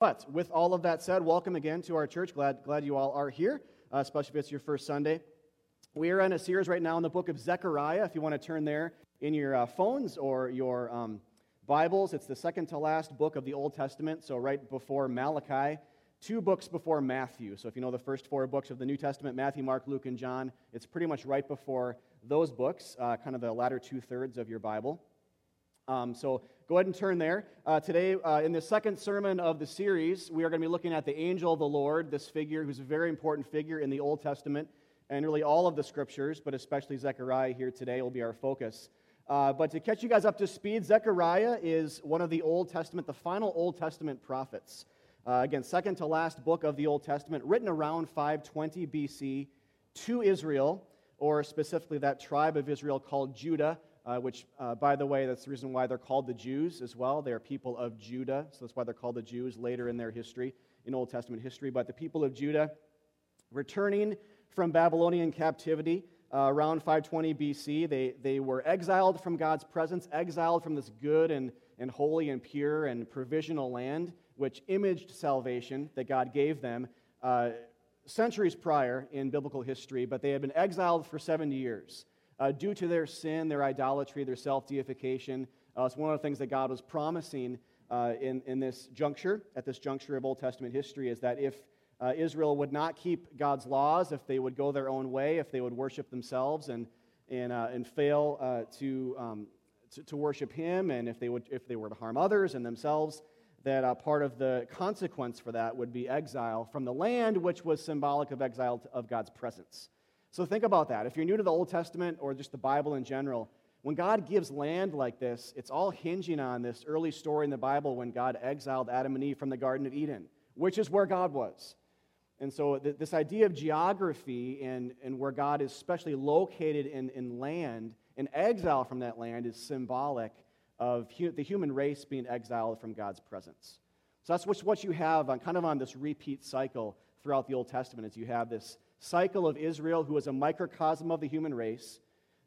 But with all of that said, welcome again to our church. Glad, glad you all are here, uh, especially if it's your first Sunday. We are in a series right now in the book of Zechariah. If you want to turn there in your uh, phones or your um, Bibles, it's the second to last book of the Old Testament, so right before Malachi, two books before Matthew. So if you know the first four books of the New Testament Matthew, Mark, Luke, and John it's pretty much right before those books, uh, kind of the latter two thirds of your Bible. Um, so go ahead and turn there. Uh, today, uh, in the second sermon of the series, we are going to be looking at the angel of the Lord, this figure who's a very important figure in the Old Testament and really all of the scriptures, but especially Zechariah here today will be our focus. Uh, but to catch you guys up to speed, Zechariah is one of the Old Testament, the final Old Testament prophets. Uh, again, second to last book of the Old Testament, written around 520 BC to Israel, or specifically that tribe of Israel called Judah uh, which, uh, by the way, that's the reason why they're called the Jews as well. They're people of Judah, so that's why they're called the Jews later in their history, in Old Testament history. But the people of Judah returning from Babylonian captivity uh, around 520 BC, they, they were exiled from God's presence, exiled from this good and, and holy and pure and provisional land, which imaged salvation that God gave them uh, centuries prior in biblical history, but they had been exiled for 70 years uh, due to their sin, their idolatry, their self deification. Uh, it's one of the things that God was promising uh, in, in this juncture, at this juncture of Old Testament history, is that if uh, Israel would not keep God's laws, if they would go their own way, if they would worship themselves and, and, uh, and fail uh, to, um, to, to, worship Him, and if they, would, if they were to harm others and themselves, that uh, part of the consequence for that would be exile from the land, which was symbolic of exile of God's presence. So think about that. If you're new to the Old Testament or just the Bible in general, when God gives land like this, it's all hinging on this early story in the Bible when God exiled Adam and Eve from the Garden of Eden, which is where God was. And so, th- this idea of geography and, and where God is specially located in, in land and exile from that land is symbolic of hu- the human race being exiled from God's presence. So, that's what, what you have on, kind of on this repeat cycle throughout the Old Testament, is you have this cycle of Israel, who is a microcosm of the human race,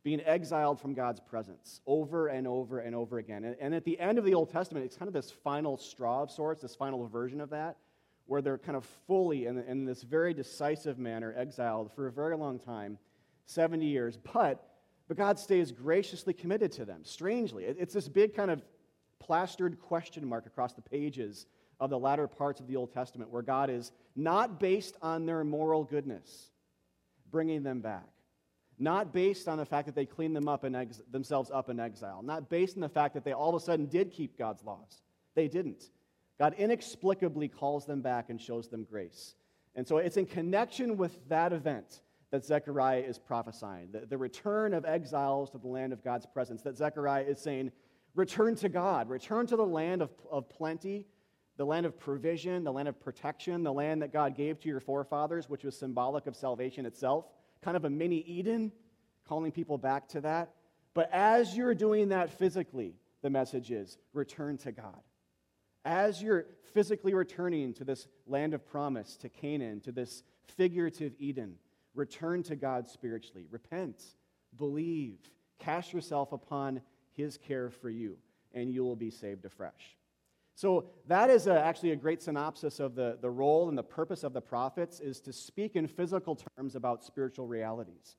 being exiled from God's presence over and over and over again. And, and, at the end of the Old Testament, it's kind of this final straw of sorts, this final version of that, where they're kind of fully, in, in this very decisive manner, exiled for a very long time 70 years. But, but God stays graciously committed to them, strangely. It, it's this big kind of plastered question mark across the pages of the latter parts of the Old Testament, where God is not based on their moral goodness, bringing them back, not based on the fact that they cleaned them up ex- themselves up in exile, not based on the fact that they all of a sudden did keep God's laws. They didn't. God inexplicably calls them back and shows them grace. And so it's in connection with that event that Zechariah is prophesying the, the return of exiles to the land of God's presence, that Zechariah is saying, Return to God, return to the land of, of plenty the land of provision, the land of protection, the land that God gave to your forefathers, which was symbolic of salvation itself, kind of a mini Eden, calling people back to that. But as you're doing that physically, the message is return to God. As you're physically returning to this land of promise, to Canaan, to this figurative Eden, return to God spiritually. Repent, believe, cast yourself upon His care for you, and you will be saved afresh. So that is a, actually a great synopsis of the, the role and the purpose of the prophets is to speak in physical terms about spiritual realities.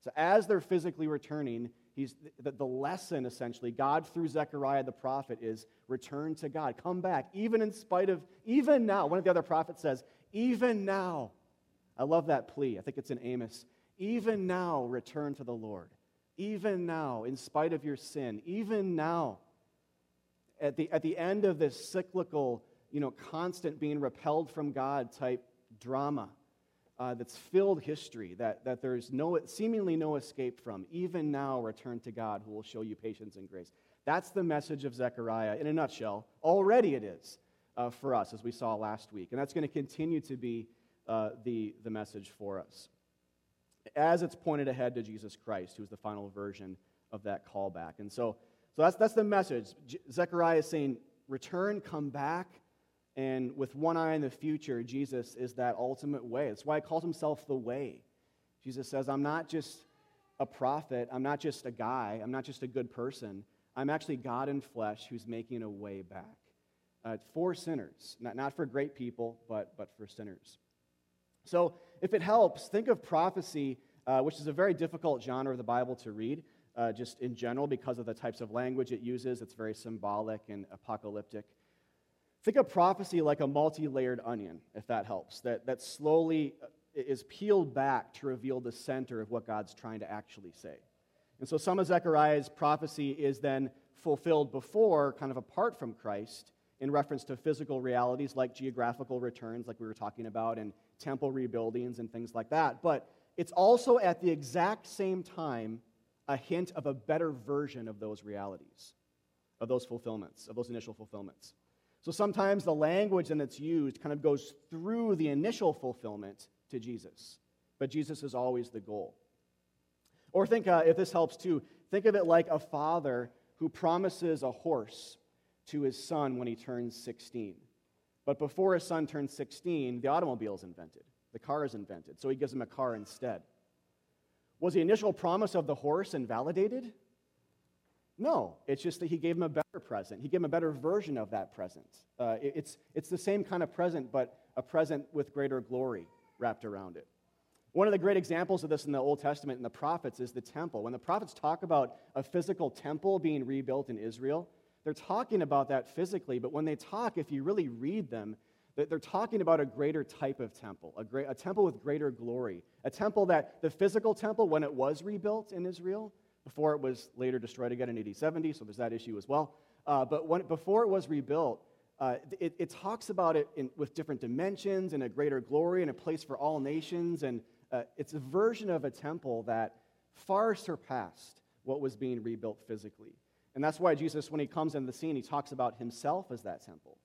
So as they're physically returning, he's, the, the lesson essentially, God through Zechariah the prophet is return to God. Come back, even in spite of, even now. One of the other prophets says, even now. I love that plea. I think it's in Amos. Even now, return to the Lord. Even now, in spite of your sin. Even now at the, at the end of this cyclical, you know, constant being repelled from God type drama uh, that's filled history, that, that there's no, seemingly no escape from, even now return to God who will show you patience and grace. That's the message of Zechariah in a nutshell. Already it is uh, for us, as we saw last week. And that's going to continue to be uh, the, the message for us. As it's pointed ahead to Jesus Christ, who's the final version of that callback. And so, so that's, that's the message. Zechariah is saying, return, come back. And with one eye in the future, Jesus is that ultimate way. That's why he calls himself the way. Jesus says, I'm not just a prophet, I'm not just a guy, I'm not just a good person. I'm actually God in flesh who's making a way back. uh, for sinners, not, not for great people, but, but for sinners. So, if it helps, think of prophecy, uh, which is a very difficult genre of the Bible to read, uh, just in general, because of the types of language it uses. It's very symbolic and apocalyptic. Think of prophecy like a multi layered onion, if that helps, that, that slowly uh, is peeled back to reveal the center of what God's trying to actually say. And so some of Zechariah's prophecy is then fulfilled before, kind of apart from Christ, in reference to physical realities like geographical returns, like we were talking about, and temple rebuildings and things like that. But it's also at the exact same time a hint of a better version of those realities, of those fulfillments, of those initial fulfillments. So sometimes the language that's used kind of goes through the initial fulfillment to Jesus, but Jesus is always the goal. Or think, uh, if this helps too, think of it like a father who promises a horse to his son when he turns 16. But before his son turns 16, the automobile is invented, the car is invented, so he gives him a car instead. Was the initial promise of the horse invalidated? No, it's just that he gave him a better present. He gave him a better version of that present. Uh, it's, it's the same kind of present, but a present with greater glory wrapped around it. One of the great examples of this in the Old Testament and the prophets is the temple. When the prophets talk about a physical temple being rebuilt in Israel, they're talking about that physically, but when they talk, if you really read them, they're talking about a greater type of temple, a, great, a temple with greater glory. A temple that the physical temple, when it was rebuilt in Israel, before it was later destroyed again in AD 70, so there's that issue as well. Uh, but when, before it was rebuilt, uh, it, it, talks about it in, with different dimensions and a greater glory and a place for all nations. And uh, it's a version of a temple that far surpassed what was being rebuilt physically. And that's why Jesus, when he comes in the scene, he talks about himself as that temple.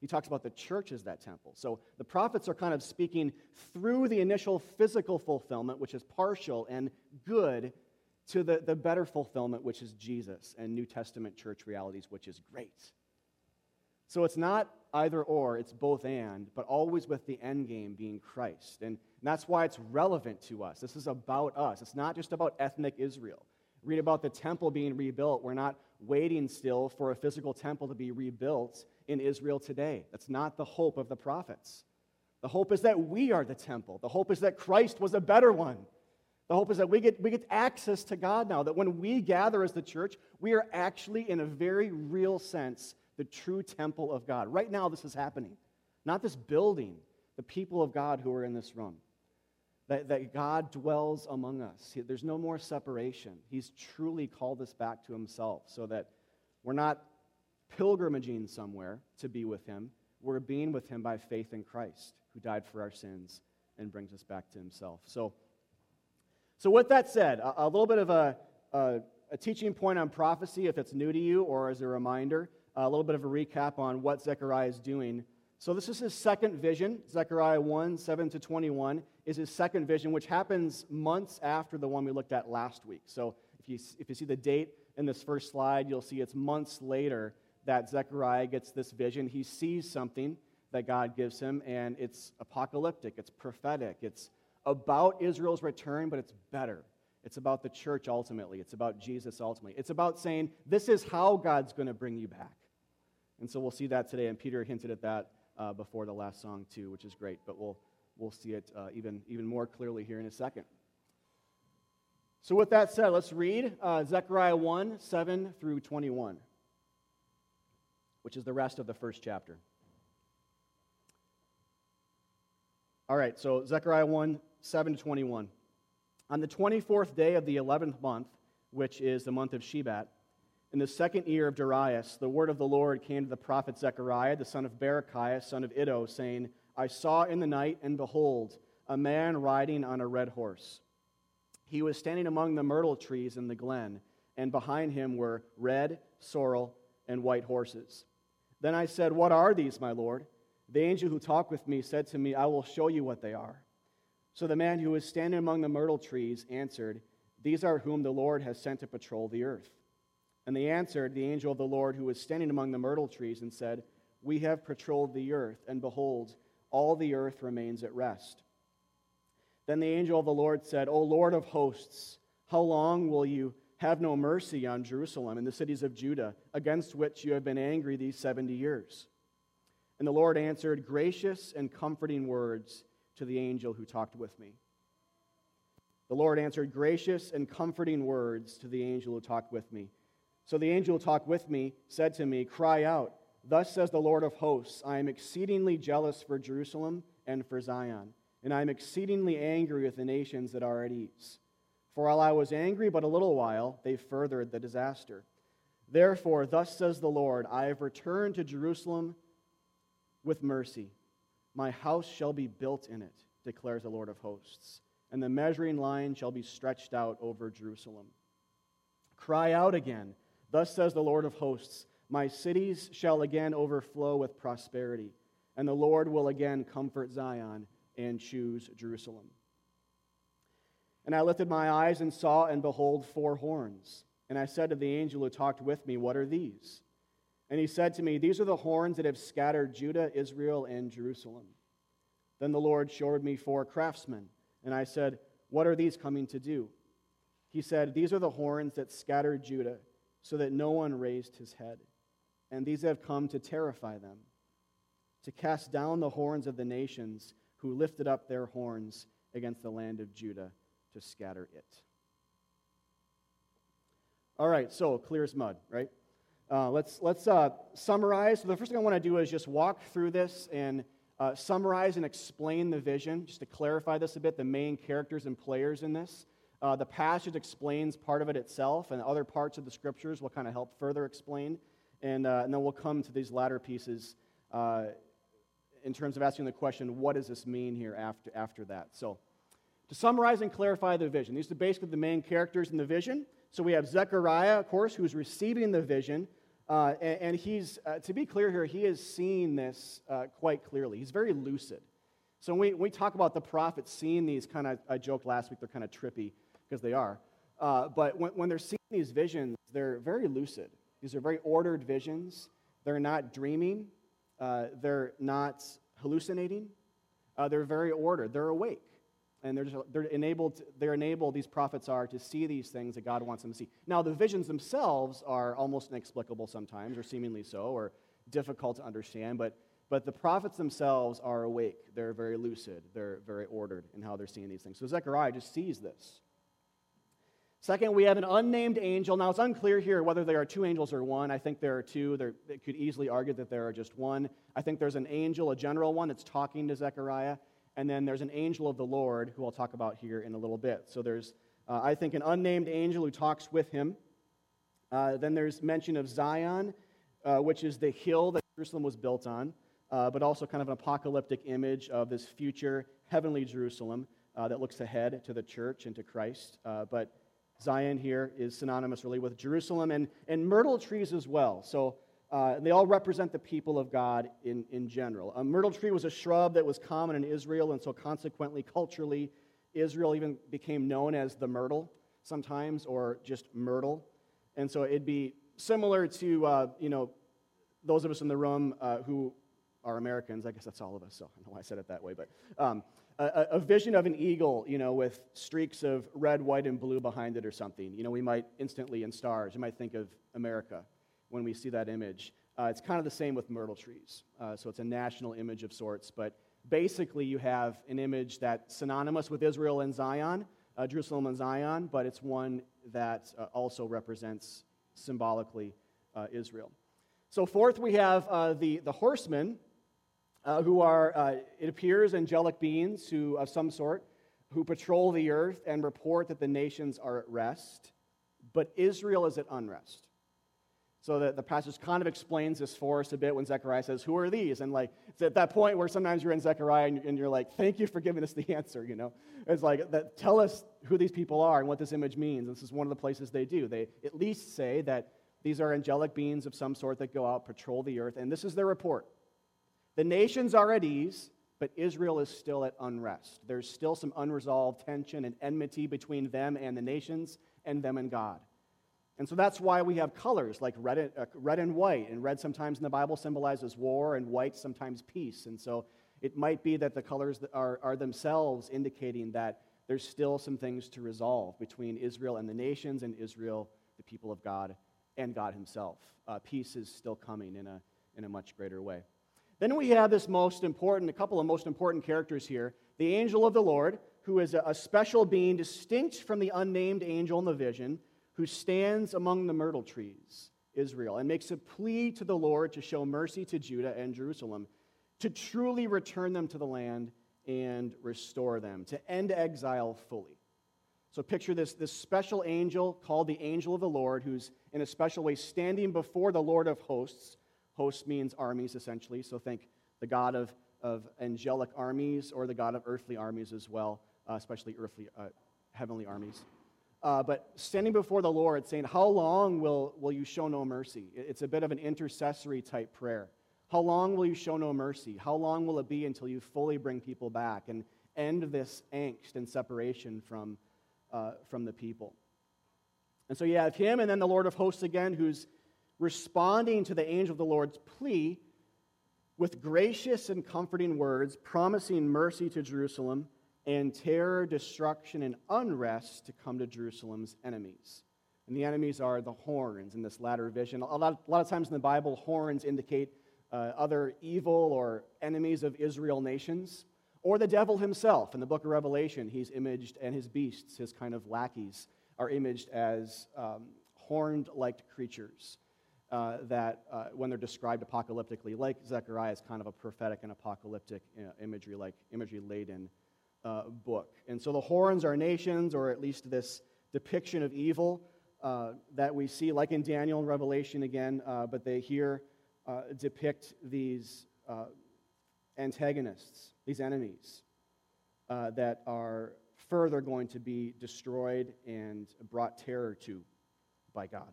He talks about the church as that temple. So the prophets are kind of speaking through the initial physical fulfillment, which is partial and good, to the, the better fulfillment, which is Jesus and New Testament church realities, which is great. So it's not either or, it's both and, but always with the end game being Christ. And that's why it's relevant to us. This is about us. It's not just about ethnic Israel. Read about the temple being rebuilt. We're not waiting still for a physical temple to be rebuilt in Israel today. That's not the hope of the prophets. The hope is that we are the temple. The hope is that Christ was a better one. The hope is that we get, we get access to God now, that when we gather as the church, we are actually, in a very real sense, the true temple of God. Right now, this is happening. Not this building, the people of God who are in this room. That, that God dwells among us. There's no more separation. He's truly called us back to Himself so that we're not pilgrimaging somewhere to be with Him. We're being with Him by faith in Christ, who died for our sins and brings us back to Himself. So, so, with that said, a, a little bit of a, a, a, teaching point on prophecy, if it's new to you, or as a reminder, a little bit of a recap on what Zechariah is doing. So, this is his second vision. Zechariah 1 7 to 21 is his second vision, which happens months after the one we looked at last week. So, if you, if you see the date in this first slide, you'll see it's months later that Zechariah gets this vision. He sees something that God gives him, and it's apocalyptic, it's prophetic, it's about Israel's return, but it's better. It's about the church ultimately. It's about Jesus ultimately. It's about saying, this is how God's going to bring you back. And so we'll see that today. And Peter hinted at that uh, before the last song, too, which is great. But we'll, we'll see it uh, even, even more clearly here in a second. So, with that said, let's read uh, Zechariah 1 7 through 21, which is the rest of the first chapter. All right, so Zechariah 1 7 to 21. On the 24th day of the 11th month, which is the month of Shebat, in the second year of Darius, the word of the Lord came to the prophet Zechariah, the son of Berechiah, son of Iddo, saying, I saw in the night, and behold, a man riding on a red horse. He was standing among the myrtle trees in the glen, and behind him were red, sorrel, and white horses. Then I said, What are these, my Lord? The angel who talked with me said to me, I will show you what they are. So the man who was standing among the myrtle trees answered, These are whom the Lord has sent to patrol the earth. And they answered the angel of the Lord who was standing among the myrtle trees and said, We have patrolled the earth, and behold, all the earth remains at rest. Then the angel of the Lord said, O Lord of hosts, how long will you have no mercy on Jerusalem and the cities of Judah, against which you have been angry these 70 years? And the Lord answered, Gracious and comforting words to the angel who talked with me. The Lord answered, Gracious and comforting words to the angel who talked with me. So the angel who talked with me said to me, Cry out, Thus says the Lord of hosts, I am exceedingly jealous for Jerusalem and for Zion, and I am exceedingly angry with the nations that are at ease. For while I was angry but a little while, they furthered the disaster. Therefore, thus says the Lord, I have returned to Jerusalem with mercy. My house shall be built in it, declares the Lord of hosts, and the measuring line shall be stretched out over Jerusalem. Cry out again, thus says the Lord of hosts, My cities shall again overflow with prosperity, and the Lord will again comfort Zion and choose Jerusalem. And I lifted my eyes and saw, and behold, four horns. And I said to the angel who talked with me, What are these? And he said to me, These are the horns that have scattered Judah, Israel, and Jerusalem. Then the Lord showed me four craftsmen. And I said, What are these coming to do? He said, These are the horns that scattered Judah, so that no one raised his head. And these have come to terrify them, to cast down the horns of the nations who lifted up their horns against the land of Judah to scatter it. All right, so clear as mud, right? Uh, let's let's uh, summarize. So the first thing I want to do is just walk through this and uh, summarize and explain the vision, just to clarify this a bit, the main characters and players in this. Uh, the passage explains part of it itself, and other parts of the scriptures will kind of help further explain. And, uh, and then we'll come to these latter pieces uh, in terms of asking the question, what does this mean here after, after that? So, to summarize and clarify the vision, these are basically the main characters in the vision. So we have Zechariah, of course, who's receiving the vision. Uh, and, and, he's, uh, to be clear here, he is seeing this uh, quite clearly. He's very lucid. So when we, when we talk about the prophets seeing these kind of, I joked last week, they're kind of trippy because they are. Uh, but when, when they're seeing these visions, they're very lucid. These are very ordered visions. They're not dreaming, uh, they're not hallucinating. Uh, they're very ordered, they're awake and they're, just, they're enabled they're enabled these prophets are to see these things that god wants them to see. Now the visions themselves are almost inexplicable sometimes or seemingly so or difficult to understand but but the prophets themselves are awake. They're very lucid. They're very ordered in how they're seeing these things. So zechariah just sees this. Second we have an unnamed angel. Now it's unclear here whether there are two angels or one. I think there are two. There, they could easily argue that there are just one. I think there's an angel a general one that's talking to zechariah and then there's an angel of the Lord, who I'll talk about here in a little bit. So there's, uh, I think, an unnamed angel who talks with him. Uh, then there's mention of Zion, uh, which is the hill that Jerusalem was built on, uh, but also kind of an apocalyptic image of this future heavenly Jerusalem uh, that looks ahead to the church and to Christ. Uh, but Zion here is synonymous really with Jerusalem and, and myrtle trees as well. So uh, they all represent the people of God in, in general. A myrtle tree was a shrub that was common in Israel, and so consequently, culturally, Israel even became known as the myrtle sometimes, or just myrtle. And so it'd be similar to, uh, you know, those of us in the room uh, who are Americans. I guess that's all of us, so I know why I said it that way, but um, a, a, vision of an eagle, you know, with streaks of red, white, and blue behind it or something. You know, we might instantly, in stars, you might think of America when we see that image. Uh, it's kind of the same with myrtle trees. Uh, so it's a national image of sorts. But basically, you have an image that's synonymous with Israel and Zion, uh, Jerusalem and Zion, but it's one that uh, also represents symbolically uh, Israel. So, fourth, we have uh, the, the horsemen, who are, it appears, angelic beings who, of some sort who patrol the earth and report that the nations are at rest, but Israel is at unrest. So the, the passage kind of explains this for us a bit when Zechariah says, Who are these? And like, it's at that point where sometimes you're in Zechariah and, and you're like, Thank you for giving us the answer, you know? It's like, that, tell us who these people are and what this image means. This is one of the places they do. They at least say that these are angelic beings of some sort that go out, patrol the earth, and this is their report. The nations are at ease, but Israel is still at unrest. There's still some unresolved tension and enmity between them and the nations and them and God. And so that's why we have colors like red and, uh, red and white. And red sometimes in the Bible symbolizes war, and white sometimes peace. And so it might be that the colors are, are themselves indicating that there's still some things to resolve between Israel and the nations, and Israel, the people of God, and God Himself. Uh, peace is still coming in a, in a much greater way. Then we have this most important, a couple of most important characters here the angel of the Lord, who is a special being distinct from the unnamed angel in the vision, who stands among the myrtle trees, Israel, and makes a plea to the Lord to show mercy to Judah and Jerusalem, to truly return them to the land and restore them, to end exile fully. So picture this, this special angel called the angel of the Lord, who's in a special way standing before the Lord of hosts. Hosts means armies, essentially. So think the God of, of angelic armies or the God of earthly armies as well, uh, especially earthly, uh, heavenly armies. Uh, but standing before the Lord saying, How long will, will you show no mercy? It's a bit of an intercessory type prayer. How long will you show no mercy? How long will it be until you fully bring people back and end this angst and separation from, uh, from the people? And so you have him and then the Lord of hosts again, who's responding to the angel of the Lord's plea with gracious and comforting words, promising mercy to Jerusalem and terror, destruction, and unrest to come to Jerusalem's enemies. And the enemies are the horns in this latter vision. A lot, a lot of times in the Bible, horns indicate uh, other evil or enemies of Israel nations, or the devil himself. In the book of Revelation, he's imaged, and his beasts, his kind of lackeys, are imaged as um, horned like creatures. Uh, that uh, when they're described apocalyptically, like Zechariah, is kind of a prophetic and apocalyptic you know, imagery, like imagery laden uh, book. And so the horns are nations, or at least this depiction of evil uh, that we see, like in Daniel and Revelation again, uh, but they here uh, depict these uh, antagonists, these enemies uh, that are further going to be destroyed and brought terror to by God.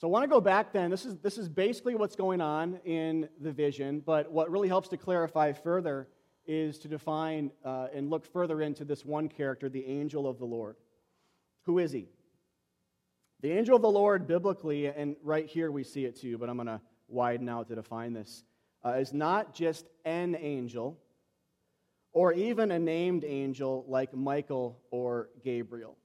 So I want to go back then. This is, this is basically what's going on in the vision, but what really helps to clarify further is to define uh, and look further into this one character, the angel of the Lord. Who is he? The angel of the Lord, biblically, and right here we see it too, but I'm going to widen out to define this, uh, is not just an angel or even a named angel like Michael or Gabriel,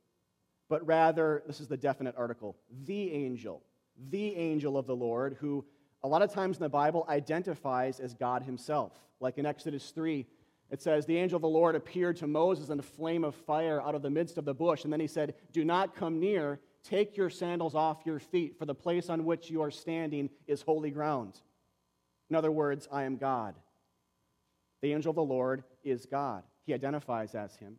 but rather, this is the definite article, the angel, the angel of the Lord, who a lot of times in the Bible identifies as God himself. Like in Exodus 3, it says, The angel of the Lord appeared to Moses in a flame of fire out of the midst of the bush. And then he said, Do not come near Take your sandals off your feet, for the place on which you are standing is holy ground. In other words, I am God. The angel of the Lord is God. He identifies as him.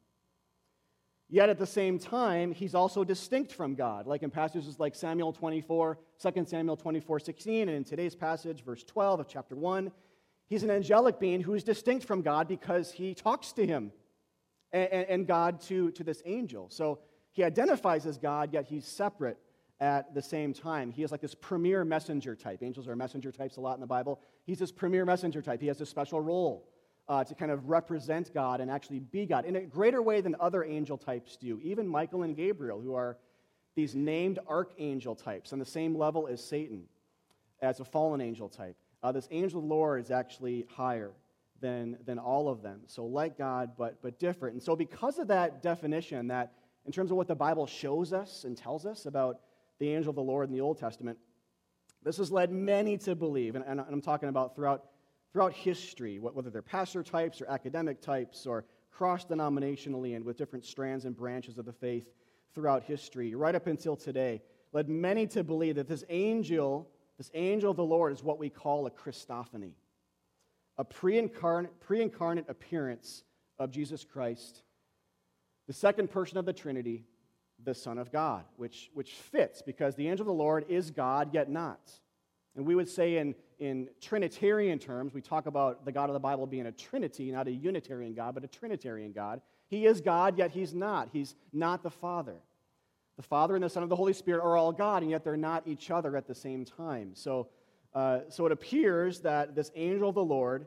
Yet at the same time, he's also distinct from God, like in passages like Samuel 24, 2 Samuel 24, 16, and in today's passage, verse 12 of chapter 1. He's an angelic being who is distinct from God because he talks to him and, and God to, to this angel. So he identifies as God, yet he's separate at the same time. He is like this premier messenger type. Angels are messenger types a lot in the Bible. He's this premier messenger type. He has a special role uh, to kind of represent God and actually be God in a greater way than other angel types do. Even Michael and Gabriel, who are these named archangel types on the same level as Satan, as a fallen angel type. Uh, this angel of the Lord is actually higher than, than all of them. So, like God, but, but different. And so, because of that definition, that in terms of what the Bible shows us and tells us about the angel of the Lord in the Old Testament, this has led many to believe, and, and I'm talking about throughout, throughout history, whether they're pastor types or academic types or cross denominationally and with different strands and branches of the faith throughout history, right up until today, led many to believe that this angel, this angel of the Lord, is what we call a Christophany, a pre incarnate, appearance of Jesus Christ the second person of the Trinity, the Son of God, which, which fits because the angel of the Lord is God, yet not. And we would say in, in Trinitarian terms, we talk about the God of the Bible being a Trinity, not a Unitarian God, but a Trinitarian God. He is God, yet he's not. He's not the Father. The Father and the Son of the Holy Spirit are all God, and yet they're not each other at the same time. So, uh, so it appears that this angel of the Lord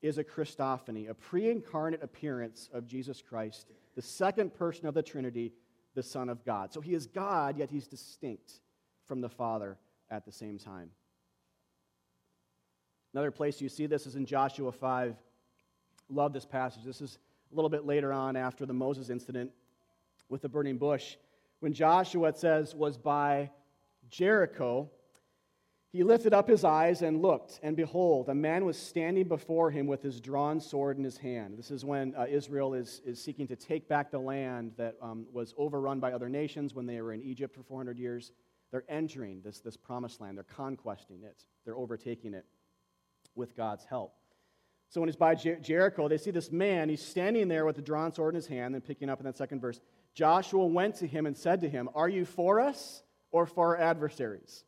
is a Christophany, a pre incarnate appearance of Jesus Christ the second person of the Trinity, the Son of God. So he is God, yet he's distinct from the Father at the same time. Another place you see this is in Joshua 5. Love this passage. This is a little bit later on after the Moses incident with the burning bush. When Joshua, it says, was by Jericho, He lifted up his eyes and looked, and behold, a man was standing before him with his drawn sword in his hand. This is when uh, Israel is, is seeking to take back the land that um, was overrun by other nations when they were in Egypt for 400 years. They're entering this, this promised land, they're conquesting it, they're overtaking it with God's help. So when he's by Jer- Jericho, they see this man. He's standing there with a drawn sword in his hand, and picking up in that second verse. Joshua went to him and said to him, Are you for us or for our adversaries?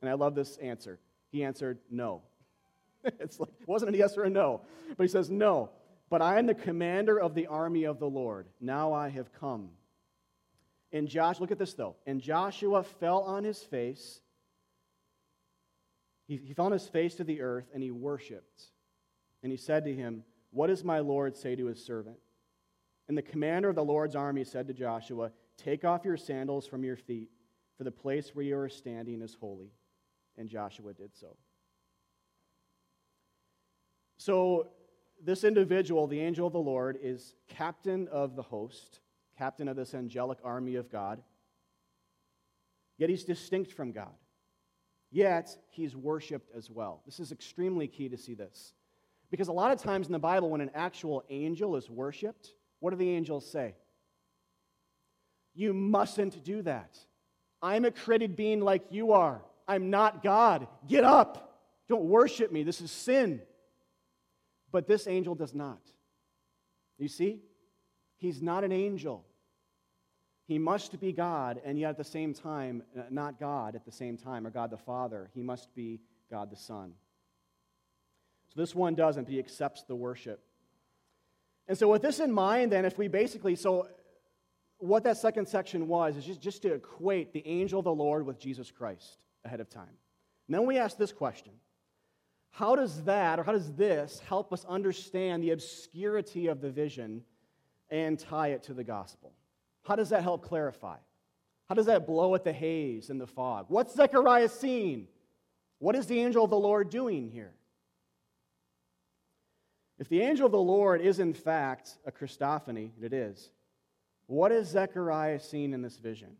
And I love this answer. He answered, No. it's like, it wasn't a yes or a no. But he says, No. But I am the commander of the army of the Lord. Now I have come. And Josh, look at this though. And Joshua fell on his face. He, he fell on his face to the earth and he worshiped. And he said to him, What does my Lord say to his servant? And the commander of the Lord's army said to Joshua, Take off your sandals from your feet, for the place where you are standing is holy and Joshua did so. So, this individual, the angel of the Lord, is captain of the host, captain of this angelic army of God. Yet he's distinct from God. Yet he's worshiped as well. This is extremely key to see this. Because a lot of times in the Bible, when an actual angel is worshiped, what do the angels say? You mustn't do that. I'm a created being like you are. I'm not God. Get up. Don't worship me. This is sin. But this angel does not. You see? He's not an angel. He must be God, and yet at the same time, uh, not God at the same time, or God the Father. He must be God the Son. So this one doesn't, but he accepts the worship. And so, with this in mind, then, if we basically, so what that second section was is just, just to equate the angel of the Lord with Jesus Christ ahead of time. And then we ask this question How does that, or how does this, help us understand the obscurity of the vision and tie it to the gospel? How does that help clarify? How does that blow at the haze and the fog? What's Zechariah seeing? What is the angel of the Lord doing here? If the angel of the Lord is in fact a Christophany, and it is, what is Zechariah seeing in this vision?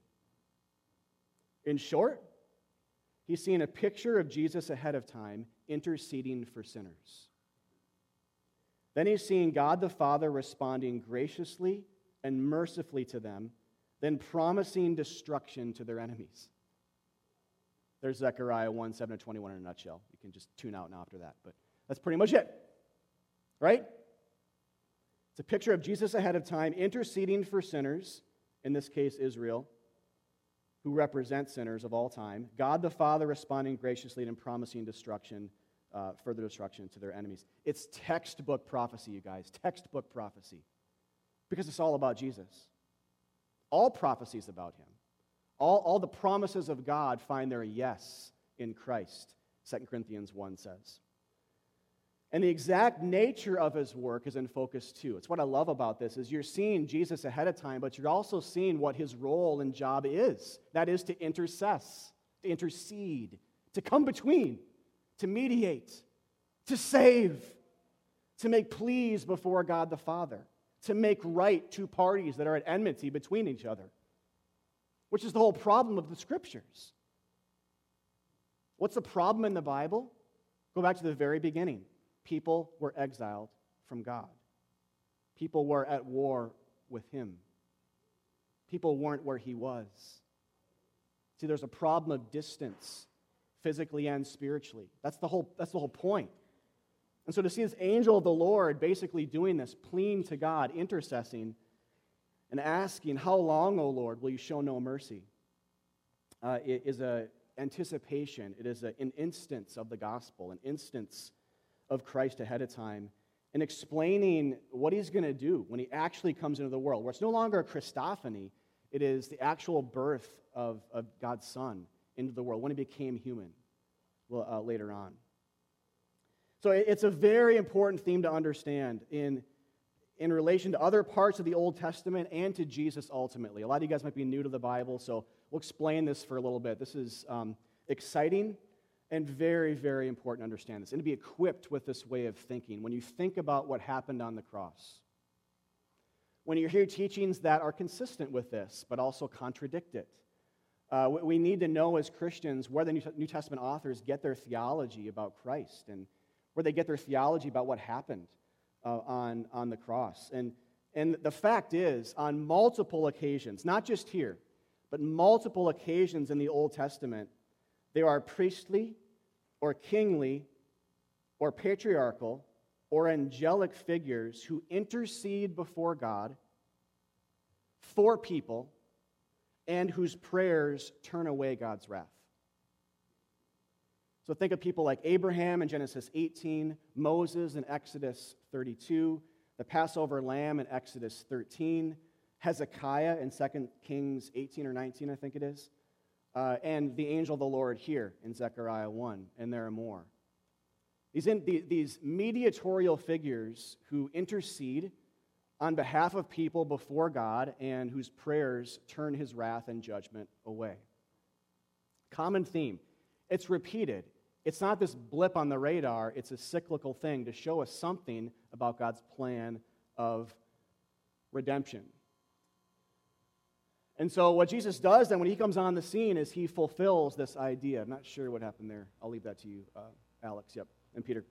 In short, He's seeing a picture of Jesus ahead of time interceding for sinners. Then he's seeing God the Father responding graciously and mercifully to them, then promising destruction to their enemies. There's Zechariah 1 7 to 21 in a nutshell. You can just tune out now after that, but that's pretty much it. Right? It's a picture of Jesus ahead of time interceding for sinners, in this case, Israel, who represent sinners of all time, God the Father responding graciously and promising destruction, uh, further destruction to their enemies. It's textbook prophecy, you guys, textbook prophecy, because it's all about Jesus. All prophecies about him. All, all the promises of God find their yes in Christ, 2 Corinthians 1 says. And the exact nature of his work is in focus too. It's what I love about this is you're seeing Jesus ahead of time, but you're also seeing what his role and job is. That is to intercess, to intercede, to come between, to mediate, to save, to make pleas before God the Father, to make right two parties that are at enmity between each other. Which is the whole problem of the scriptures. What's the problem in the Bible? Go back to the very beginning people were exiled from God. People were at war with Him. People weren't where He was. See, there's a problem of distance, physically and spiritually. That's the whole, that's the whole point. And so to see this angel of the Lord basically doing this, pleading to God, intercessing, and asking, How long, O Lord, will you show no mercy? Uh, it is an anticipation, it is a, an instance of the gospel, an instance of Christ ahead of time and explaining what he's going to do when he actually comes into the world, where it's no longer a Christophany, it is the actual birth of, of God's Son into the world when he became human well, uh, later on. So it's a very important theme to understand in, in relation to other parts of the Old Testament and to Jesus ultimately. A lot of you guys might be new to the Bible, so we'll explain this for a little bit. This is um, exciting and very, very important to understand this and to be equipped with this way of thinking when you think about what happened on the cross. When you hear teachings that are consistent with this, but also contradict it. Uh, we need to know as Christians where the New Testament authors get their theology about Christ and where they get their theology about what happened uh, on, on the cross. And, and the fact is, on multiple occasions, not just here, but multiple occasions in the Old Testament, there are priestly or kingly or patriarchal or angelic figures who intercede before God for people and whose prayers turn away God's wrath. So think of people like Abraham in Genesis 18, Moses in Exodus 32, the Passover lamb in Exodus 13, Hezekiah in 2 Kings 18 or 19, I think it is, uh, and the angel of the Lord here in Zechariah 1, and there are more. These, in, these mediatorial figures who intercede on behalf of people before God and whose prayers turn his wrath and judgment away. Common theme. It's repeated. It's not this blip on the radar, it's a cyclical thing to show us something about God's plan of redemption. And so, what Jesus does then when he comes on the scene is he fulfills this idea. I'm not sure what happened there. I'll leave that to you, uh, Alex, yep, and Peter.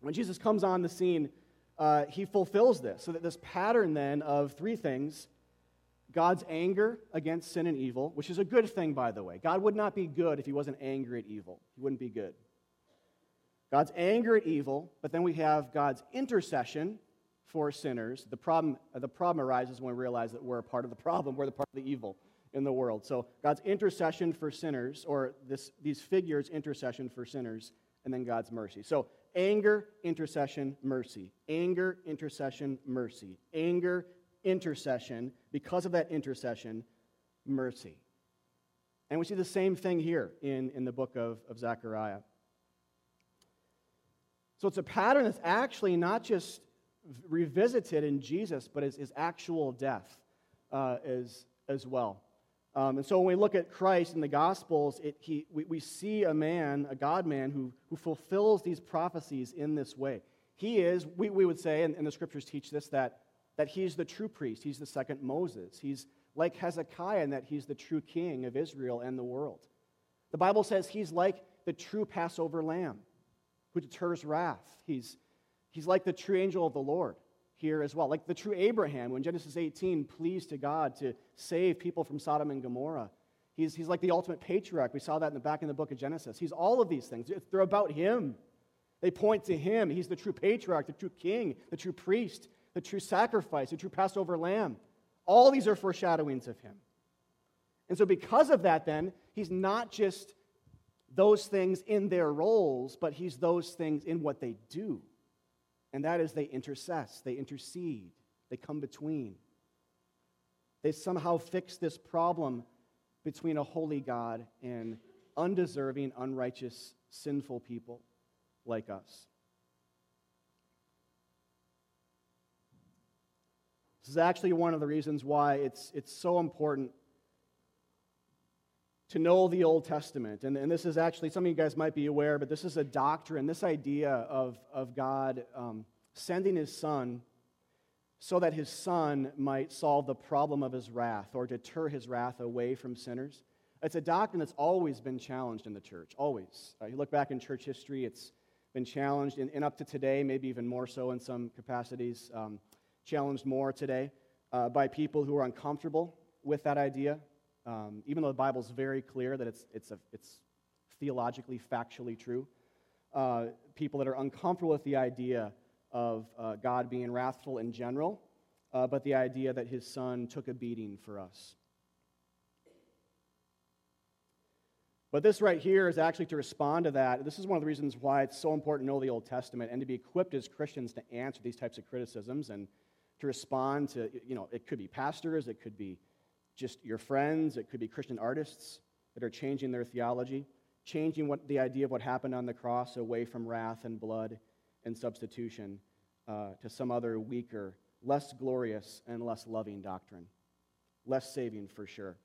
When Jesus comes on the scene, uh, he fulfills this. So that this pattern then of three things God's anger against sin and evil, which is a good thing, by the way. God would not be good if he wasn't angry at evil, he wouldn't be good. God's anger at evil, but then we have God's intercession for sinners. The problem, uh, the problem arises when we realize that we're a part of the problem, we're the part of the evil in the world. So God's intercession for sinners, or this, these figures' intercession for sinners, and then God's mercy. So anger, intercession, mercy. Anger, intercession, mercy. Anger, intercession. Because of that intercession, mercy. And we see the same thing here in, in the book of, of Zechariah. So it's a pattern that's actually not just revisited in Jesus, but is, is actual death uh, as, as well. Um, and so when we look at Christ in the Gospels, it, he, we, we see a man, a God man, who, who fulfills these prophecies in this way. He is, we, we would say, and, and the scriptures teach this, that, that he's the true priest. He's the second Moses. He's like Hezekiah in that he's the true king of Israel and the world. The Bible says he's like the true Passover lamb who deters wrath. He's, he's like the true angel of the Lord here as well. Like the true Abraham, when Genesis 18 pleased to God to save people from Sodom and Gomorrah. He's, he's like the ultimate patriarch. We saw that in the back in the book of Genesis. He's all of these things. They're about him. They point to him. He's the true patriarch, the true king, the true priest, the true sacrifice, the true Passover lamb. All these are foreshadowings of him. And so, because of that, then, he's not just those things in their roles, but he's those things in what they do and that is they intercess, they intercede, they come between. They somehow fix this problem between a holy God and undeserving, unrighteous, sinful people like us. This is actually one of the reasons why it's, it's so important to know the Old Testament. And, and this is actually, some of you guys might be aware, but this is a doctrine, this idea of, of God um, sending his son so that his son might solve the problem of his wrath or deter his wrath away from sinners. It's a doctrine that's always been challenged in the church, always. Uh, you look back in church history, it's been challenged, and, up to today, maybe even more so in some capacities, um, challenged more today uh, by people who are uncomfortable with that idea um, even though the Bible's very clear that it's, it's, a, it's theologically, factually true, uh, people that are uncomfortable with the idea of uh, God being wrathful in general, uh, but the idea that his son took a beating for us. But this right here is actually to respond to that. This is one of the reasons why it's so important to know the Old Testament and to be equipped as Christians to answer these types of criticisms and to respond to, you know, it could be pastors, it could be just your friends, it could be Christian artists that are changing their theology, changing what, the idea of what happened on the cross away from wrath and blood and substitution uh, to some other weaker, less glorious, and less loving doctrine. Less saving for sure.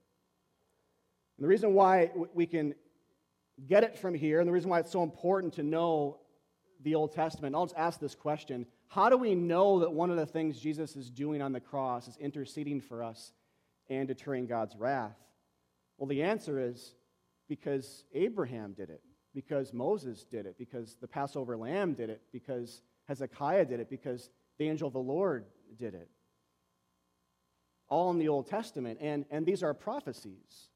And the reason why we can get it from here, and the reason why it's so important to know the Old Testament, I'll just ask this question How do we know that one of the things Jesus is doing on the cross is interceding for us and deterring God's wrath? Well, the answer is because Abraham did it, because Moses did it, because the Passover lamb did it, because Hezekiah did it, because the angel of the Lord did it. All in the Old Testament, and, and these are prophecies.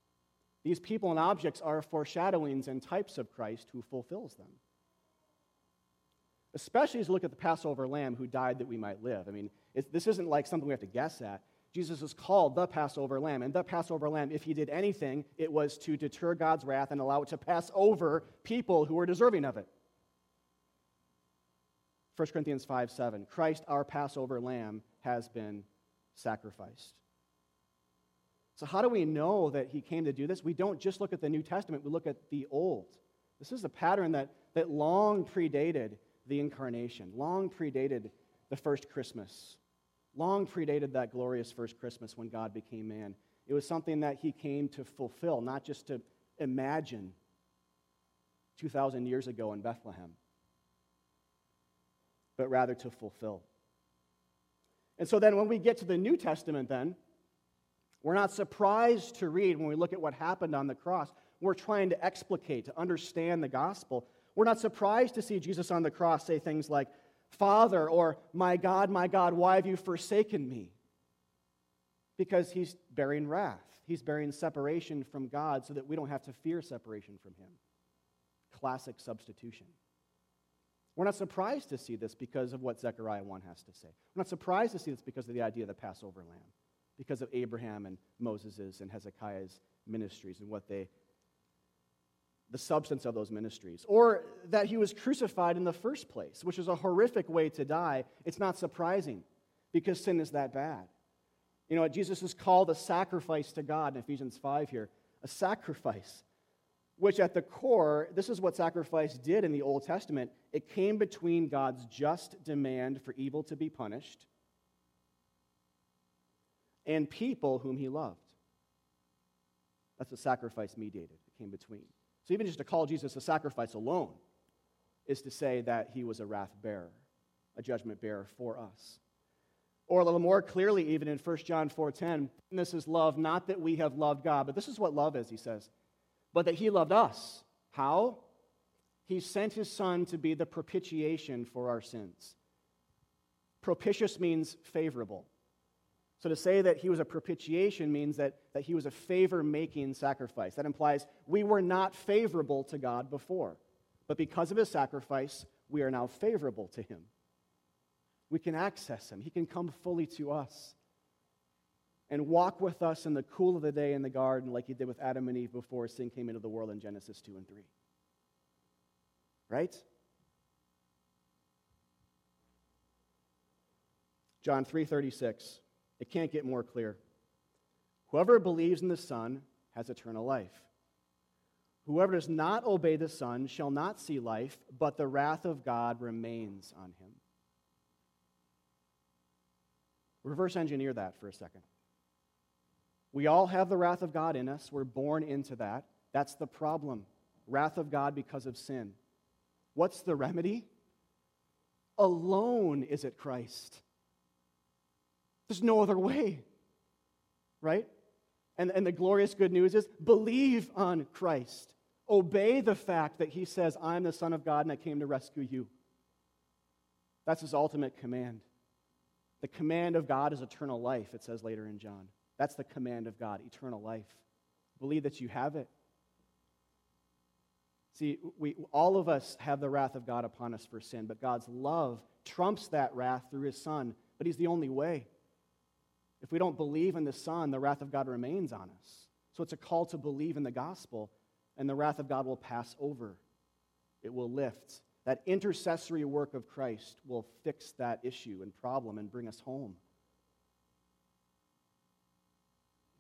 These people and objects are foreshadowings and types of Christ who fulfills them. Especially as you look at the Passover lamb who died that we might live. I mean, this isn't like something we have to guess at. Jesus is called the Passover lamb. And the Passover lamb, if he did anything, it was to deter God's wrath and allow it to pass over people who were deserving of it. 1 Corinthians 5 7. Christ, our Passover lamb, has been sacrificed. So, how do we know that he came to do this? We don't just look at the New Testament, we look at the Old. This is a pattern that, that long predated the incarnation, long predated the first Christmas long predated that glorious first Christmas when God became man. It was something that he came to fulfill, not just to imagine 2,000 years ago in Bethlehem, but rather to fulfill. And so then when we get to the New Testament, then, we're not surprised to read when we look at what happened on the cross. We're trying to explicate, to understand the gospel. We're not surprised to see Jesus on the cross say things like, Father, or My God, my God, why have you forsaken me? Because he's bearing wrath. He's bearing separation from God so that we don't have to fear separation from him. Classic substitution. We're not surprised to see this because of what Zechariah 1 has to say. We're not surprised to see this because of the idea of the Passover lamb, because of Abraham and Moses's and Hezekiah's ministries and what they the substance of those ministries, or that he was crucified in the first place, which is a horrific way to die. It's not surprising because sin is that bad. You know, Jesus is called a sacrifice to God in Ephesians 5 here, a sacrifice, which at the core, this is what sacrifice did in the Old Testament. It came between God's just demand for evil to be punished and people whom he loved. That's what sacrifice mediated. It came between. So even just to call Jesus a sacrifice alone is to say that he was a wrath bearer, a judgment bearer for us. Or a little more clearly, even in 1 John 4:10, this is love, not that we have loved God, but this is what love is, he says, but that he loved us. How? He sent his son to be the propitiation for our sins. Propitious means favorable. So to say that he was a propitiation means that, that he was a favor making sacrifice. That implies we were not favorable to God before. But because of his sacrifice, we are now favorable to him. We can access him, he can come fully to us and walk with us in the cool of the day in the garden like he did with Adam and Eve before sin came into the world in Genesis 2 and 3. Right? John 3:36 it can't get more clear. Whoever believes in the Son has eternal life. Whoever does not obey the Son shall not see life, but the wrath of God remains on him. Reverse engineer that for a second. We all have the wrath of God in us. We're born into that. That's the problem. Wrath of God because of sin. What's the remedy? Alone is it Christ. There's no other way, right? And, and the glorious good news is believe on Christ. Obey the fact that he says, I'm the Son of God and I came to rescue you. That's his ultimate command. The command of God is eternal life, it says later in John. That's the command of God, eternal life. Believe that you have it. See, we, all of us have the wrath of God upon us for sin, but God's love trumps that wrath through his Son, but he's the only way. If we don't believe in the Son, the wrath of God remains on us. So it's a call to believe in the gospel, and the wrath of God will pass over. It will lift. That intercessory work of Christ will fix that issue and problem and bring us home.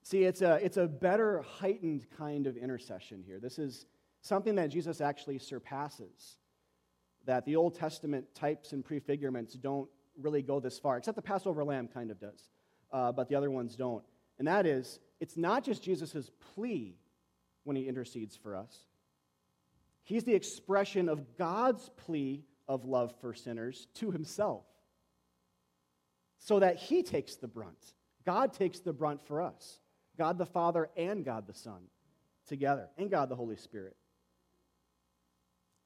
See, it's a, it's a better heightened kind of intercession here. This is something that Jesus actually surpasses, that the Old Testament types and prefigurements don't really go this far, except the Passover lamb kind of does uh, but the other ones don't. And that is, it's not just Jesus' plea when he intercedes for us, he's the expression of God's plea of love for sinners to himself, so that he takes the brunt. God takes the brunt for us, God the Father and God the Son. together, and God the Holy Spirit.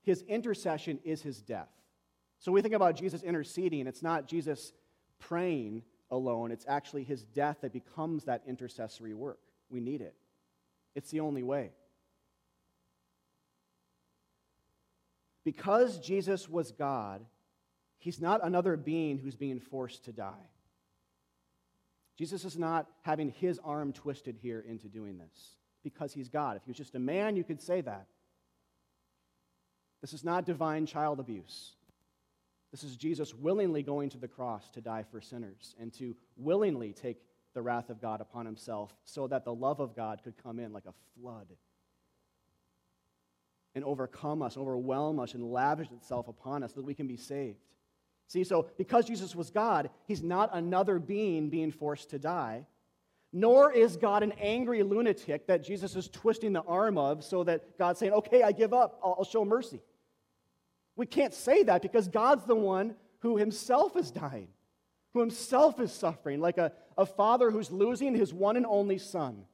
His intercession is his death. So we think about Jesus interceding, it's not Jesus praying alone, it's actually his death that becomes that intercessory work. We need it, it's the only way. Because Jesus was God, he's not another being who's being forced to die. Jesus is not having his arm twisted here into doing this because he's God. If he was just a man, you could say that. This is not divine child abuse. This is Jesus willingly going to the cross to die for sinners and to willingly take the wrath of God upon himself so that the love of God could come in like a flood and overcome us, overwhelm us, and lavish itself upon us so that we can be saved. See, so because Jesus was God, he's not another being being forced to die, nor is God an angry lunatic that Jesus is twisting the arm of so that God's saying, okay, I give up, I'll, I'll show mercy. We can't say that because God's the one who himself is dying, who himself is suffering, like a, a father who's losing his one and only son.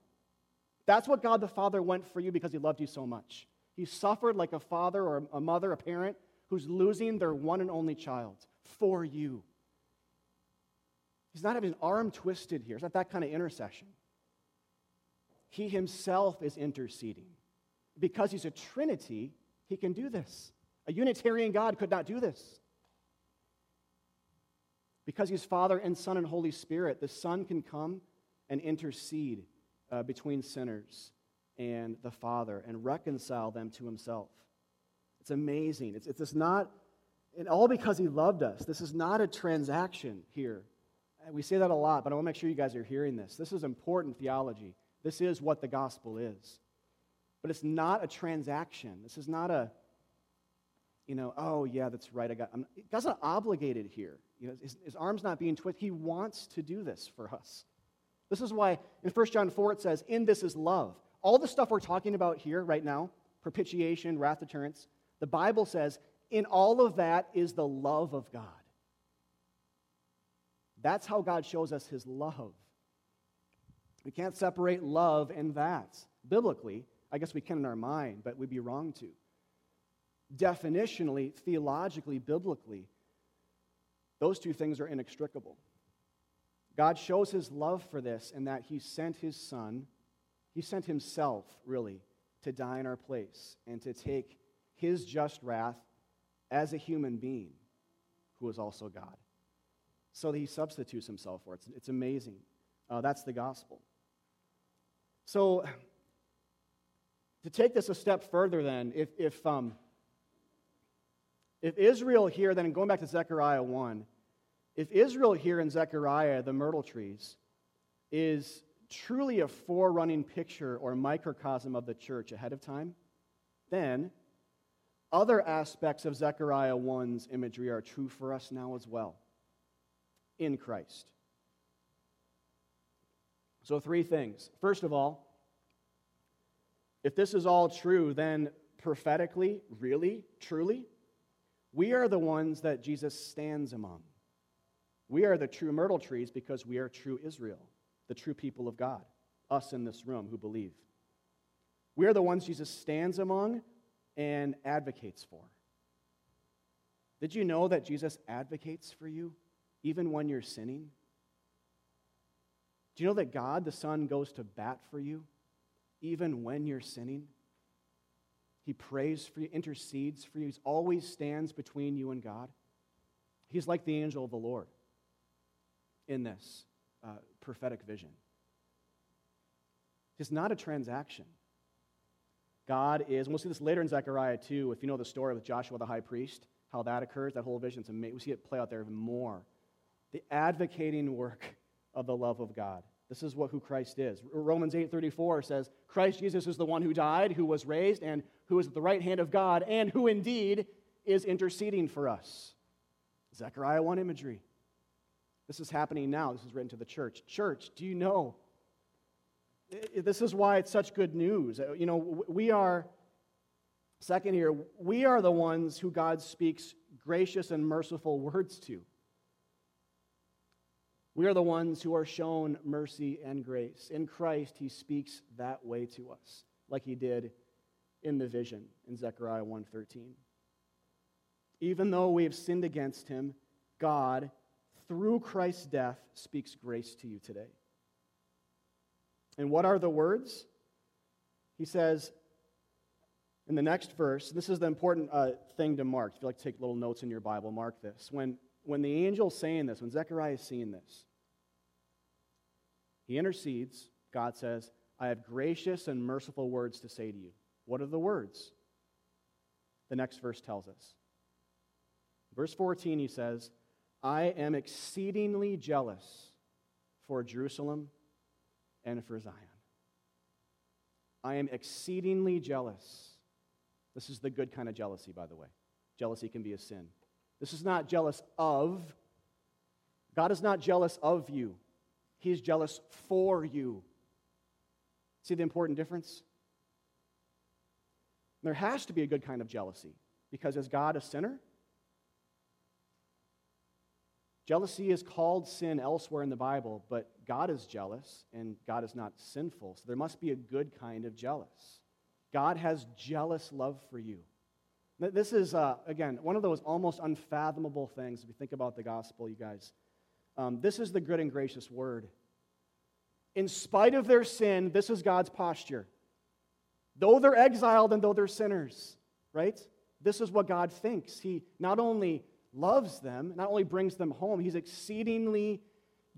That's what God the Father went for you because he loved you so much. He suffered like a father or a mother, a parent, who's losing their one and only child for you. He's not having an arm twisted here. It's not that kind of intercession. He himself is interceding. Because he's a Trinity, he can do this. A Unitarian God could not do this. Because he's Father and Son and Holy Spirit, the Son can come and intercede uh, between sinners and the Father and reconcile them to himself. It's amazing. It's, it's, not, and all because he loved us. This is not a transaction here. We say that a lot, but I want to make sure you guys are hearing this. This is important theology. This is what the gospel is. But it's not a transaction. This is not a, you know, oh, yeah, that's right. I got, I'm, God's not obligated here. You know, his, his arm's not being twisted. He wants to do this for us. This is why in 1 John 4 it says, In this is love. All the stuff we're talking about here right now, propitiation, wrath deterrence, the Bible says, in all of that is the love of God. That's how God shows us his love. We can't separate love and that. Biblically, I guess we can in our mind, but we'd be wrong to. Definitionally, theologically, biblically, those two things are inextricable. God shows his love for this in that he sent his son he sent himself, really, to die in our place and to take his just wrath as a human being who is also God. So that he substitutes himself for it. It's, it's amazing. Uh, that's the gospel. So, to take this a step further, then, if, if, um, if Israel here, then going back to Zechariah 1, if Israel here in Zechariah, the myrtle trees, is truly a forerunning picture or microcosm of the church ahead of time, then other aspects of Zechariah 1's imagery are true for us now as well in Christ. So, three things. First of all, if this is all true, then prophetically, really, truly, we are the ones that Jesus stands among. We are the true myrtle trees because we are true Israel the true people of God, us in this room who believe. We are the ones Jesus stands among and advocates for. Did you know that Jesus advocates for you even when you're sinning? Do you know that God, the Son, goes to bat for you even when you're sinning? He prays for you, intercedes for you. He always stands between you and God. He's like the angel of the Lord in this uh, prophetic vision. It's not a transaction. God is, and we'll see this later in Zechariah too, if you know the story with Joshua the high priest, how that occurs, that whole vision, it's amazing. We see it play out there even more. The advocating work of the love of God. This is what who Christ is. Romans 8:34 says, Christ Jesus is the one who died, who was raised, and who is at the right hand of God, and who indeed is interceding for us. Zechariah 1 imagery. This is happening now. This is written to the church. Church, do you know? This is why it's such good news. Uh, you know, we are, second here, we are the ones who God speaks gracious and merciful words to. We are the ones who are shown mercy and grace. In Christ, He speaks that way to us. like he did in the vision in Zechariah 1:13. Even though we have sinned against him, God, through Christ's death, speaks grace to you today. And what are the words? He says in the next verse, this is the important uh, thing to mark. If you like to take little notes in your Bible, mark this. When, when the angel's saying this, when Zechariah is seeing this, he intercedes. God says, I have gracious and merciful words to say to you. What are the words? The next verse tells us. Verse 14, he says, I am exceedingly jealous for Jerusalem and for Zion. I am exceedingly jealous. This is the good kind of jealousy, by the way. Jealousy can be a sin. This is not jealous of. God is not jealous of you, He's jealous for you. See the important difference? There has to be a good kind of jealousy because is God a sinner? Jealousy is called sin elsewhere in the Bible, but God is jealous and God is not sinful. So there must be a good kind of jealous. God has jealous love for you. This is, uh, again, one of those almost unfathomable things if you think about the gospel, you guys. Um, this is the good and gracious word. In spite of their sin, this is God's posture. Though they're exiled and though they're sinners, right? This is what God thinks. He not only loves them, not only brings them home, he's exceedingly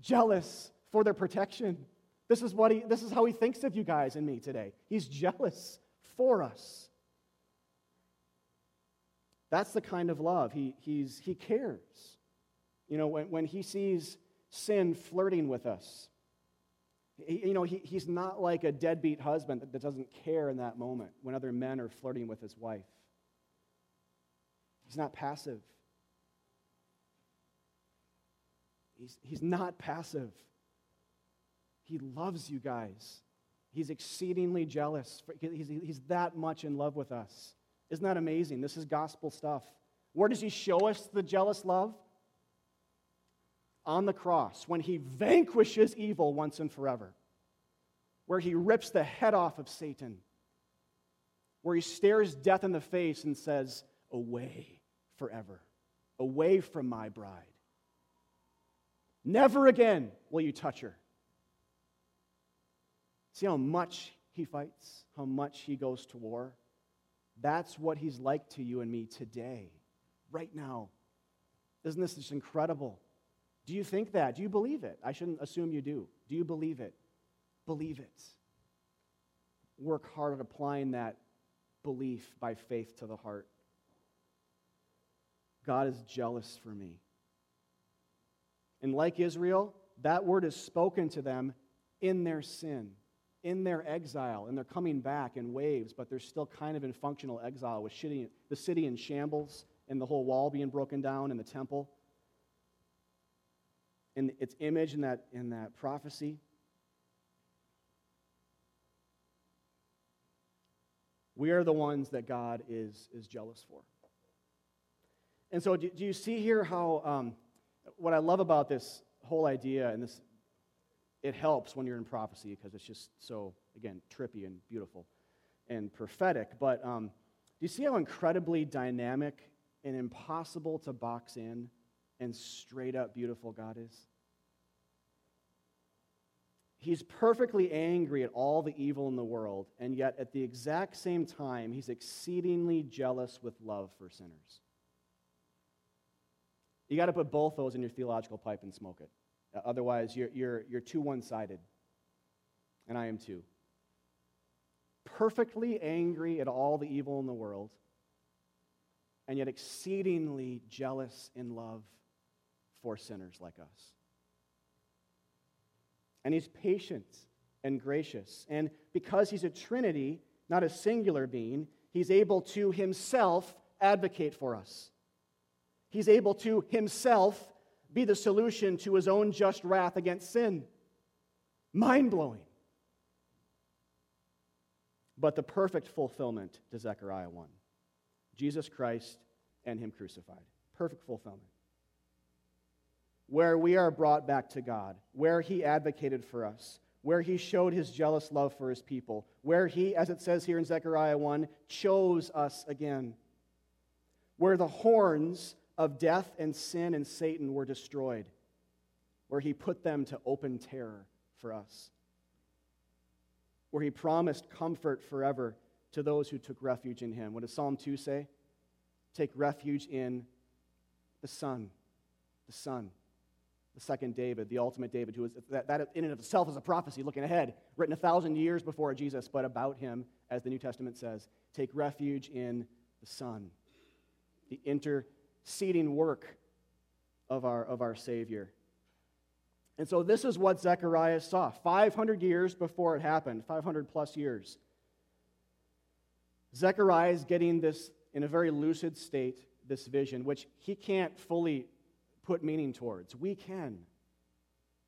jealous for their protection. This is, what he, this is how he thinks of you guys and me today. He's jealous for us. That's the kind of love. He, he's, he cares. You know, when, when he sees sin flirting with us, he, you know, he, he's not like a deadbeat husband that, that doesn't care in that moment when other men are flirting with his wife. He's not passive. He's, he's not passive. He loves you guys. He's exceedingly jealous. He's, he's that much in love with us. Isn't that amazing? This is gospel stuff. Where does he show us the jealous love? On the cross, when he vanquishes evil once and forever, where he rips the head off of Satan, where he stares death in the face and says, Away forever, away from my bride. Never again will you touch her. See how much he fights, how much he goes to war? That's what he's like to you and me today, right now. Isn't this just incredible? Do you think that? Do you believe it? I shouldn't assume you do. Do you believe it? Believe it. Work hard at applying that belief by faith to the heart. God is jealous for me. And like Israel, that word is spoken to them in their sin, in their exile, and they're coming back in waves, but they're still kind of in functional exile with shitty, the city in shambles and the whole wall being broken down and the temple. And its image in that, in that prophecy. We are the ones that God is, is jealous for. And so, do, do you see here how um, what I love about this whole idea, and this, it helps when you're in prophecy because it's just so, again, trippy and beautiful and prophetic. But um, do you see how incredibly dynamic and impossible to box in and straight up beautiful God is? He's perfectly angry at all the evil in the world, and yet at the exact same time, he's exceedingly jealous with love for sinners. You got to put both those in your theological pipe and smoke it. Uh, otherwise, you're, you're, you're too one sided. And I am too. Perfectly angry at all the evil in the world, and yet exceedingly jealous in love for sinners like us. And he's patient and gracious. And because he's a Trinity, not a singular being, he's able to himself advocate for us. He's able to himself be the solution to his own just wrath against sin. Mind blowing. But the perfect fulfillment to Zechariah 1 Jesus Christ and him crucified. Perfect fulfillment. Where we are brought back to God, where he advocated for us, where he showed his jealous love for his people, where he, as it says here in Zechariah 1, chose us again, where the horns of death and sin and Satan were destroyed, where he put them to open terror for us, where he promised comfort forever to those who took refuge in him. What does Psalm 2 say? Take refuge in the Son, the Son the second David, the ultimate David, who is that, that in and of itself is a prophecy looking ahead, written a thousand years before Jesus, but about him, as the New Testament says, take refuge in the Son, the interceding work of our, of our Savior. And so this is what Zechariah saw 500 years before it happened, 500 plus years. Zechariah is getting this in a very lucid state, this vision, which he can't fully put meaning towards. We can.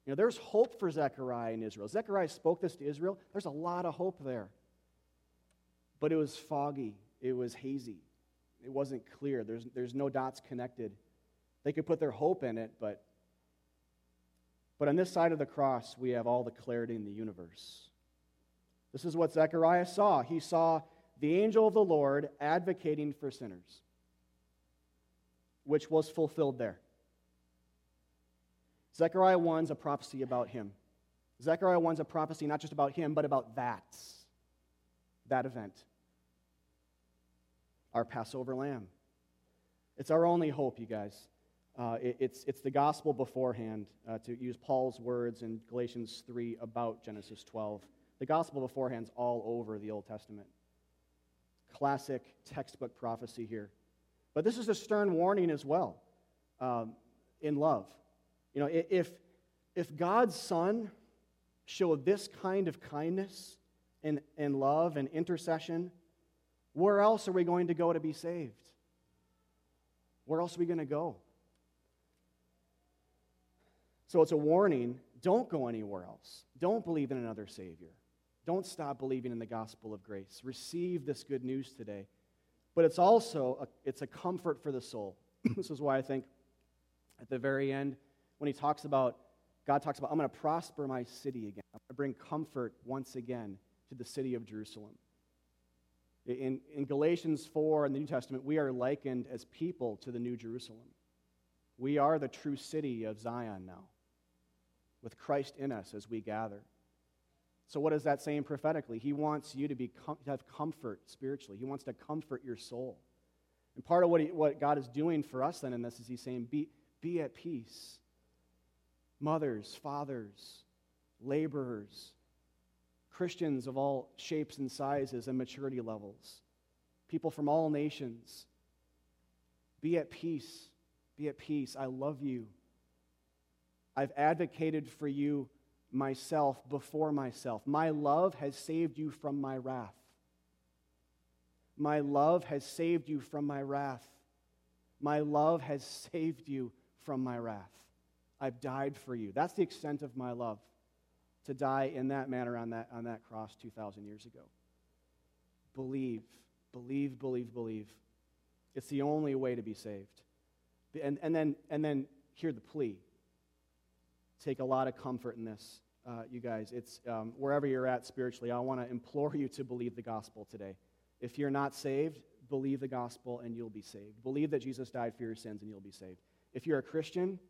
You know, there's hope for Zechariah in Israel. Zechariah spoke this to Israel. There's a lot of hope there. But it was foggy, it was hazy, it wasn't clear. There's, there's no dots connected. They could put their hope in it, but, but on this side of the cross, we have all the clarity in the universe. This is what Zechariah saw. He saw the angel of the Lord advocating for sinners, which was fulfilled there. Zechariah 1's a prophecy about him. Zechariah 1's a prophecy not just about him, but about that, that event. Our Passover lamb. It's our only hope, you guys. Uh, it, it's, it's the gospel beforehand, uh, to use Paul's words in Galatians 3 about Genesis 12. The gospel beforehand's all over the Old Testament. Classic textbook prophecy here. But this is a stern warning as well um, in love. You know, if, if God's Son showed this kind of kindness and, and love and intercession, where else are we going to go to be saved? Where else are we going to go? So it's a warning don't go anywhere else. Don't believe in another Savior. Don't stop believing in the gospel of grace. Receive this good news today. But it's also a, it's a comfort for the soul. this is why I think at the very end, when he talks about, God talks about, I'm going to prosper my city again. I'm going to bring comfort once again to the city of Jerusalem. In, in Galatians 4 in the New Testament, we are likened as people to the New Jerusalem. We are the true city of Zion now, with Christ in us as we gather. So, what is that saying prophetically? He wants you to, be com- to have comfort spiritually, He wants to comfort your soul. And part of what, he, what God is doing for us then in this is He's saying, be, be at peace mothers, fathers, laborers, Christians of all shapes and sizes and maturity levels, people from all nations. Be at peace. Be at peace. I love you. I've advocated for you myself before myself. My love has saved you from my wrath. My love has saved you from my wrath. My love has saved you from my wrath. I've died for you. That's the extent of my love, to die in that manner on that, on that cross 2,000 years ago. Believe, believe, believe, believe. It's the only way to be saved. And, and, then, and then hear the plea. Take a lot of comfort in this, uh, you guys. It's um, wherever you're at spiritually, I want to implore you to believe the gospel today. If you're not saved, believe the gospel and you'll be saved. Believe that Jesus died for your sins and you'll be saved. If you're a Christian,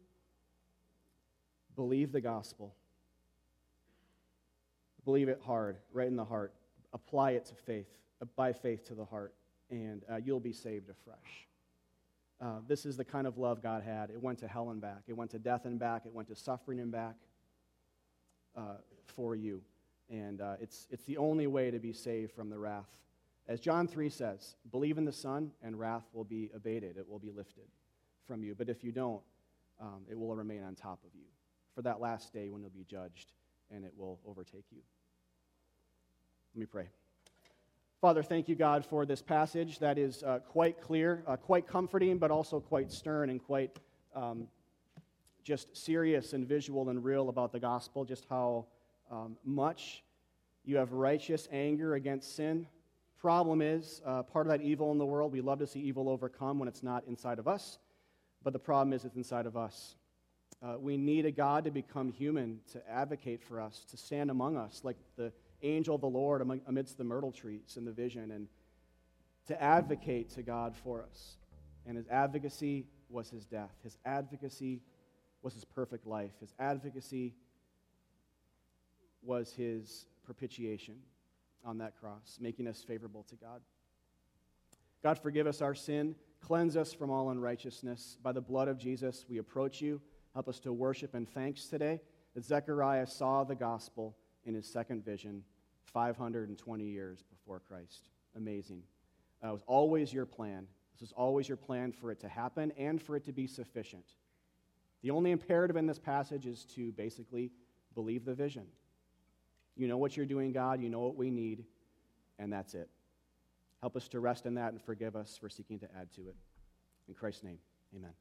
Believe the gospel. Believe it hard, right in the heart. Apply it to faith, uh, by faith to the heart, and uh, you'll be saved afresh. Uh, this is the kind of love God had. It went to hell and back, it went to death and back, it went to suffering and back uh, for you. And uh, it's, it's the only way to be saved from the wrath. As John 3 says, believe in the Son, and wrath will be abated, it will be lifted from you. But if you don't, um, it will remain on top of you for that last day when you'll be judged and it will overtake you. Let me pray. Father, thank you, God, for this passage that is uh, quite clear, uh, quite comforting, but also quite stern and quite um, just serious and visual and real about the gospel, just how um, much you have righteous anger against sin. Problem is, uh, part of that evil in the world, we love to see evil overcome when it's not inside of us, but the problem is it's inside of us. Uh, we need a God to become human, to advocate for us, to stand among us like the angel of the Lord amidst the myrtle trees in the vision, and to advocate to God for us. And his advocacy was his death. His advocacy was his perfect life. His advocacy was his propitiation on that cross, making us favorable to God. God, forgive us our sin, cleanse us from all unrighteousness. By the blood of Jesus, we approach you. Help us to worship and thanks today that Zechariah saw the gospel in his second vision 520 years before Christ. Amazing. Uh, it was always your plan. This was always your plan for it to happen and for it to be sufficient. The only imperative in this passage is to basically believe the vision. You know what you're doing, God. You know what we need, and that's it. Help us to rest in that and forgive us for seeking to add to it. In Christ's name, amen.